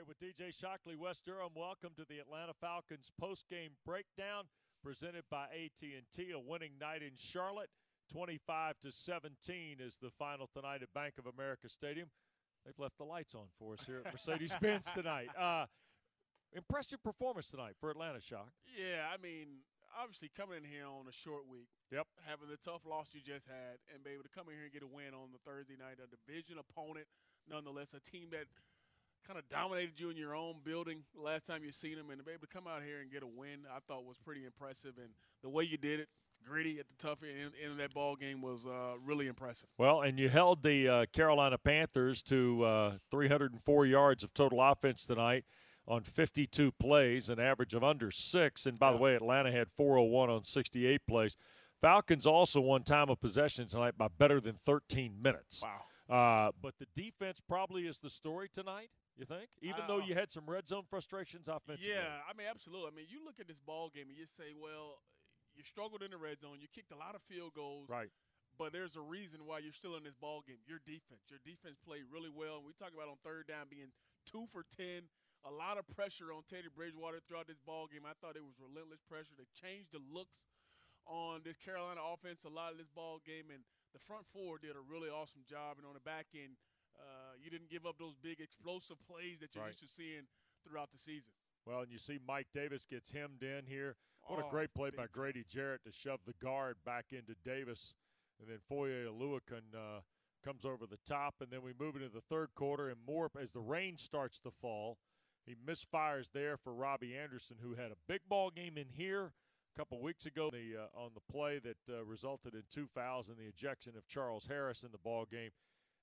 right, with DJ Shockley, Wes Durham, welcome to the Atlanta Falcons post-game breakdown presented by AT&T. A winning night in Charlotte, 25 to 17 is the final tonight at Bank of America Stadium. They've left the lights on for us here at Mercedes-Benz tonight. Uh, impressive performance tonight for Atlanta, Shock. Yeah, I mean, obviously coming in here on a short week. Yep. Having the tough loss you just had and be able to come in here and get a win on the Thursday night, a division opponent, nonetheless, a team that – kind of dominated you in your own building last time you seen them, and to be able to come out here and get a win, I thought was pretty impressive. And the way you did it, gritty at the tough end, end of that ball game was uh, really impressive. Well, and you held the uh, Carolina Panthers to uh, 304 yards of total offense tonight on 52 plays, an average of under six. And by yeah. the way, Atlanta had 401 on 68 plays. Falcons also won time of possession tonight by better than 13 minutes. Wow. Uh, but the defense probably is the story tonight. You think? Even though um, you had some red zone frustrations offensively. Yeah, I mean, absolutely. I mean, you look at this ball game and you say, well, you struggled in the red zone. You kicked a lot of field goals. Right. But there's a reason why you're still in this ball game. Your defense. Your defense played really well. And we talk about on third down being two for ten. A lot of pressure on Teddy Bridgewater throughout this ball game. I thought it was relentless pressure. They changed the looks on this Carolina offense a lot of this ball game, and the front four did a really awesome job. And on the back end, uh, you didn't give up those big explosive plays that you're right. used to seeing throughout the season. Well, and you see Mike Davis gets hemmed in here. What oh, a great play by. Grady Jarrett to shove the guard back into Davis. And then Foye Oluokun uh, comes over the top. And then we move into the third quarter. And more as the rain starts to fall, he misfires there for Robbie Anderson, who had a big ball game in here a couple weeks ago the, uh, on the play that uh, resulted in two fouls and the ejection of Charles Harris in the ball game.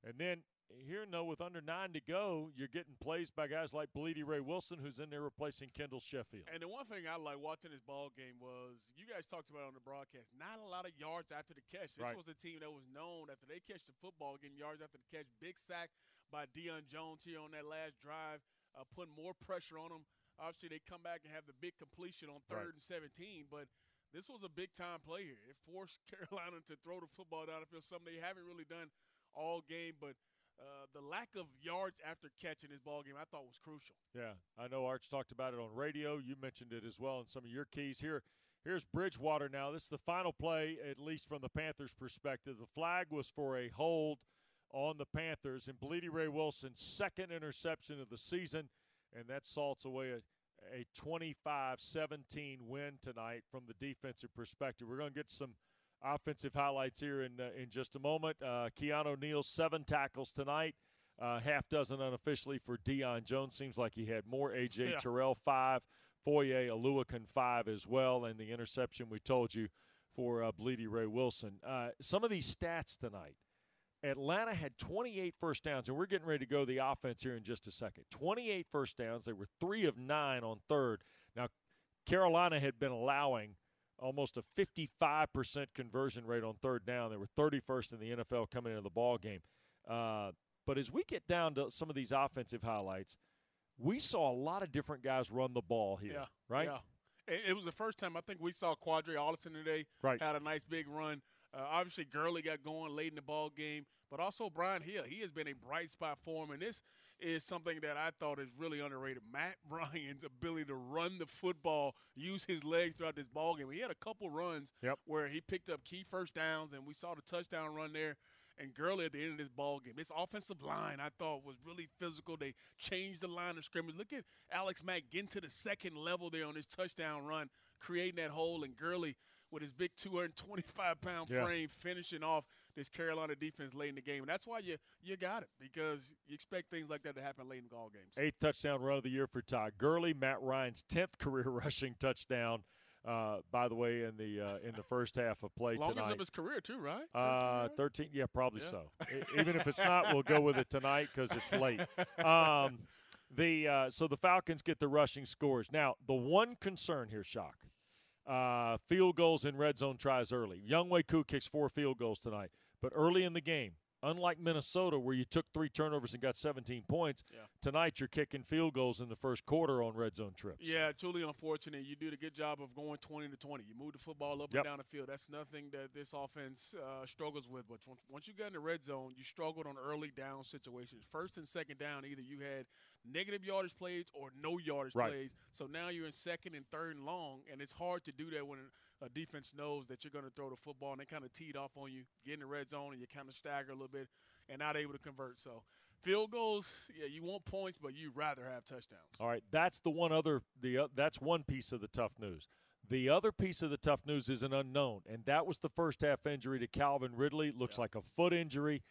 And then here, no, with under nine to go, you're getting plays by guys like Blidi Wreh-Wilson, who's in there replacing Kendall Sheffield. And the one thing I like watching this ball game was you guys talked about on the broadcast, not a lot of yards after the catch. This right. was a team that was known after they catch the football, getting yards after the catch. Big sack by Deion Jones here on that last drive, uh, putting more pressure on them. Obviously, they come back and have the big completion on third right. and 17, but this was a big time play here. It forced Carolina to throw the football down the field, something they haven't really done all game, but – uh, the lack of yards after catching this ball game, I thought was crucial. Yeah, I know Arch talked about it on radio. You mentioned it as well in some of your keys here. Here's Bridgewater now. This is the final play, at least from the Panthers' perspective. The flag was for a hold on the Panthers, and Blidi Wreh-Wilson's second interception of the season, and that salts away a, a 25-17 win tonight from the defensive perspective. We're going to get some – offensive highlights here in uh, in just a moment. Uh, Keanu Neal seven tackles tonight, uh, half dozen unofficially for Deion Jones. Seems like he had more. AJ yeah. Terrell five, Foye Oluokun five as well, and the interception we told you for uh, Blidi Wreh-Wilson. Uh, some of these stats tonight. Atlanta had 28 first downs, and we're getting ready to go to the offense here in just a second. 28 first downs. They were three of nine on third. Now, Carolina had been allowing – almost a 55% conversion rate on third down. They were 31st in the NFL coming into the ball game. Uh, but as we get down to some of these offensive highlights, we saw a lot of different guys run the ball here, yeah, right? Yeah. It, was the first time I think we saw Qadree Ollison today. Right. Had a nice big run. Uh, obviously, Gurley got going late in the ball game, but also Brian Hill. He has been a bright spot for him, and this is something that I thought is really underrated. Matt Ryan's ability to run the football, use his legs throughout this ball game. He had a couple runs yep. where he picked up key first downs, and we saw the touchdown run there. And Gurley at the end of this ball game, this offensive line I thought was really physical. They changed the line of scrimmage. Look at Alex Mack getting to the second level there on his touchdown run, creating that hole, and Gurley – with his big 225 pound yeah. frame finishing off this Carolina defense late in the game. And that's why you you got it because you expect things like that to happen late in ball games. Eighth touchdown run of the year for Todd Gurley, Matt Ryan's 10th career rushing touchdown. Uh, by the way, in the uh, in the first half of play Longest tonight. of his career too, right? 13, uh, 13 yeah, probably yeah. so. Even if it's not, we'll go with it tonight because it's late. Um, the uh, so the Falcons get the rushing scores. Now, the one concern here, shock uh, field goals in red zone tries early. Younghoe Koo kicks four field goals tonight, but early in the game, unlike Minnesota, where you took three turnovers and got 17 points, Yeah. tonight you're kicking field goals in the first quarter on red zone trips. Yeah, truly unfortunate. You did a good job of going 20 to 20. You move the football up Yep. and down the field. That's nothing that this offense uh, struggles with. But once- once you got in the red zone, you struggled on early down situations. First and second down, either you had negative yardage plays or no yardage Right. plays. So now you're in second and third and long, and it's hard to do that when a defense knows that you're going to throw the football and they kind of teed off on you, get in the red zone, and you kind of stagger a little bit and not able to convert. So field goals, yeah, you want points, but you'd rather have touchdowns. All right, that's the one other the uh, that's one piece of the tough news. The other piece of the tough news is an unknown, and that was the first half injury to Calvin Ridley. Looks Yeah. like a foot injury.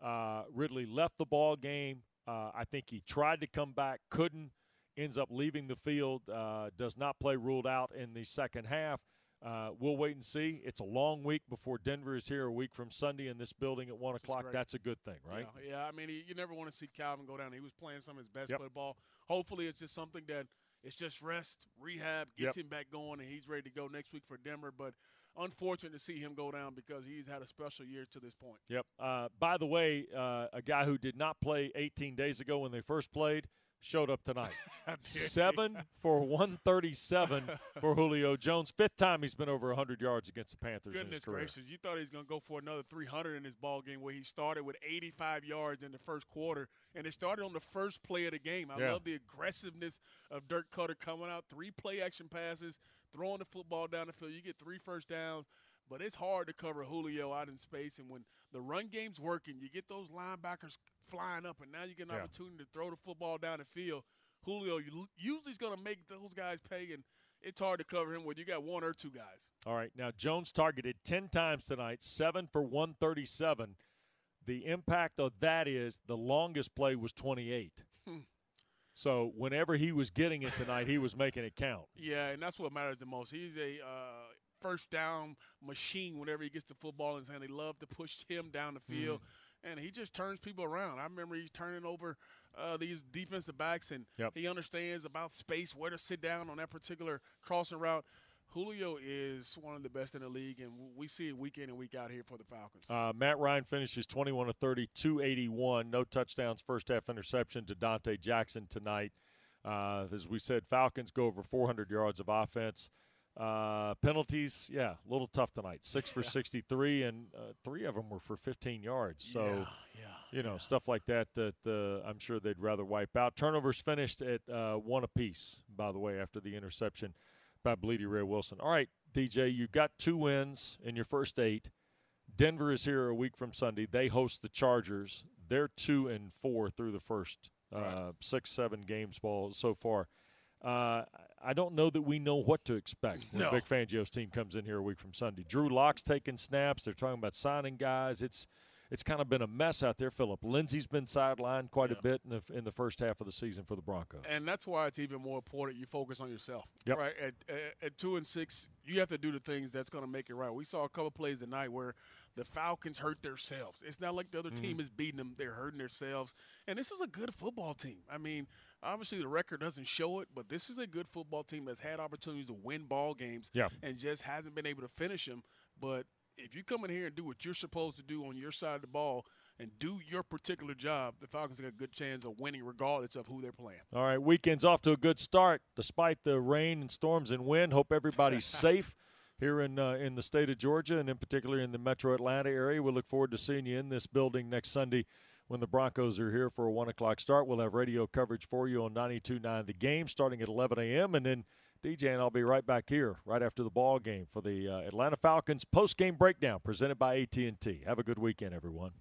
Uh, Ridley left the ball game. Uh, I think he tried to come back, couldn't. Ends up leaving the field. Uh, does not play. Ruled out in the second half. Uh, we'll wait and see. It's a long week before Denver is here. A week from Sunday in this building at one Which o'clock. That's a good thing, right? Yeah, yeah, I mean, he, you never want to see Calvin go down. He was playing some of his best Yep. football. Hopefully, it's just something that it's just rest, rehab, gets Yep. him back going, and he's ready to go next week for Denver. But unfortunate to see him go down because he's had a special year to this point. Yep. Uh, by the way, uh, a guy who did not play 18 days ago when they first played showed up tonight. Seven for 137 for Julio Jones. Fifth time he's been over 100 yards against the Panthers. in his Goodness gracious! You thought he was going to go for another 300 in this ball game where he started with 85 yards in the first quarter, and it started on the first play of the game. I Yeah. love the aggressiveness of Dirk Koetter coming out, three play action passes, throwing the football down the field. You get three first downs, but it's hard to cover Julio out in space. And when the run game's working, you get those linebackers flying up, and now you get an Yeah. opportunity to throw the football down the field. Julio usually is going to make those guys pay, and it's hard to cover him when you got one or two guys. All right. Now, Jones targeted 10 times tonight, seven for 137. The impact of that is the longest play was 28. Hmm. So whenever he was getting it tonight, he was making it count. Yeah, and that's what matters the most. He's a uh, first down machine whenever he gets the football in his hand. They love to push him down the field, Mm-hmm. and he just turns people around. I remember he's turning over uh, these defensive backs, and Yep. he understands about space, where to sit down on that particular crossing route. Julio is one of the best in the league, and we see it week in and week out here for the Falcons. Uh, Matt Ryan finishes 21 to 30, 281. No touchdowns, first half interception to Donte Jackson tonight. Uh, as we said, Falcons go over 400 yards of offense. Uh, penalties, yeah, a little tough tonight. Six for 63, and uh, three of them were for 15 yards. So, yeah, yeah, you know, stuff like that that uh, I'm sure they'd rather wipe out. Turnovers finished at uh, one apiece, by the way, after the interception by Blidi Wreh-Wilson. All right, DJ, you've got two wins in your first eight. Denver is here a week from Sunday. They host the Chargers. They're two and four through the first uh, Right. six, seven games ball so far. Uh, I don't know that we know what to expect when No. Vic Fangio's team comes in here a week from Sunday. Drew Lock's taking snaps. They're talking about signing guys. It's it's kind of been a mess out there. Phillip Lindsay's been sidelined quite Yeah. a bit in the in the first half of the season for the Broncos. And that's why it's even more important you focus on yourself. Yep. Right. At, at, at two and six, you have to do the things that's going to make it right. We saw a couple plays tonight where the Falcons hurt themselves. It's not like the other team mm-hmm. is beating them; they're hurting themselves. And this is a good football team. I mean, obviously the record doesn't show it, but this is a good football team that's had opportunities to win ball games Yeah. and just hasn't been able to finish them. But if you come in here and do what you're supposed to do on your side of the ball and do your particular job, the Falcons got a good chance of winning regardless of who they're playing. All right, weekend's off to a good start despite the rain and storms and wind. Hope everybody's safe here in uh, in the state of Georgia and in particular in the Metro Atlanta area. We look forward to seeing you in this building next Sunday when the Broncos are here for a one o'clock start. We'll have radio coverage for you on 92.9 The Game starting at 11 a.m. and then DJ and I'll be right back here right after the ball game for the uh, Atlanta Falcons post game breakdown presented by AT&T. Have a good weekend, everyone.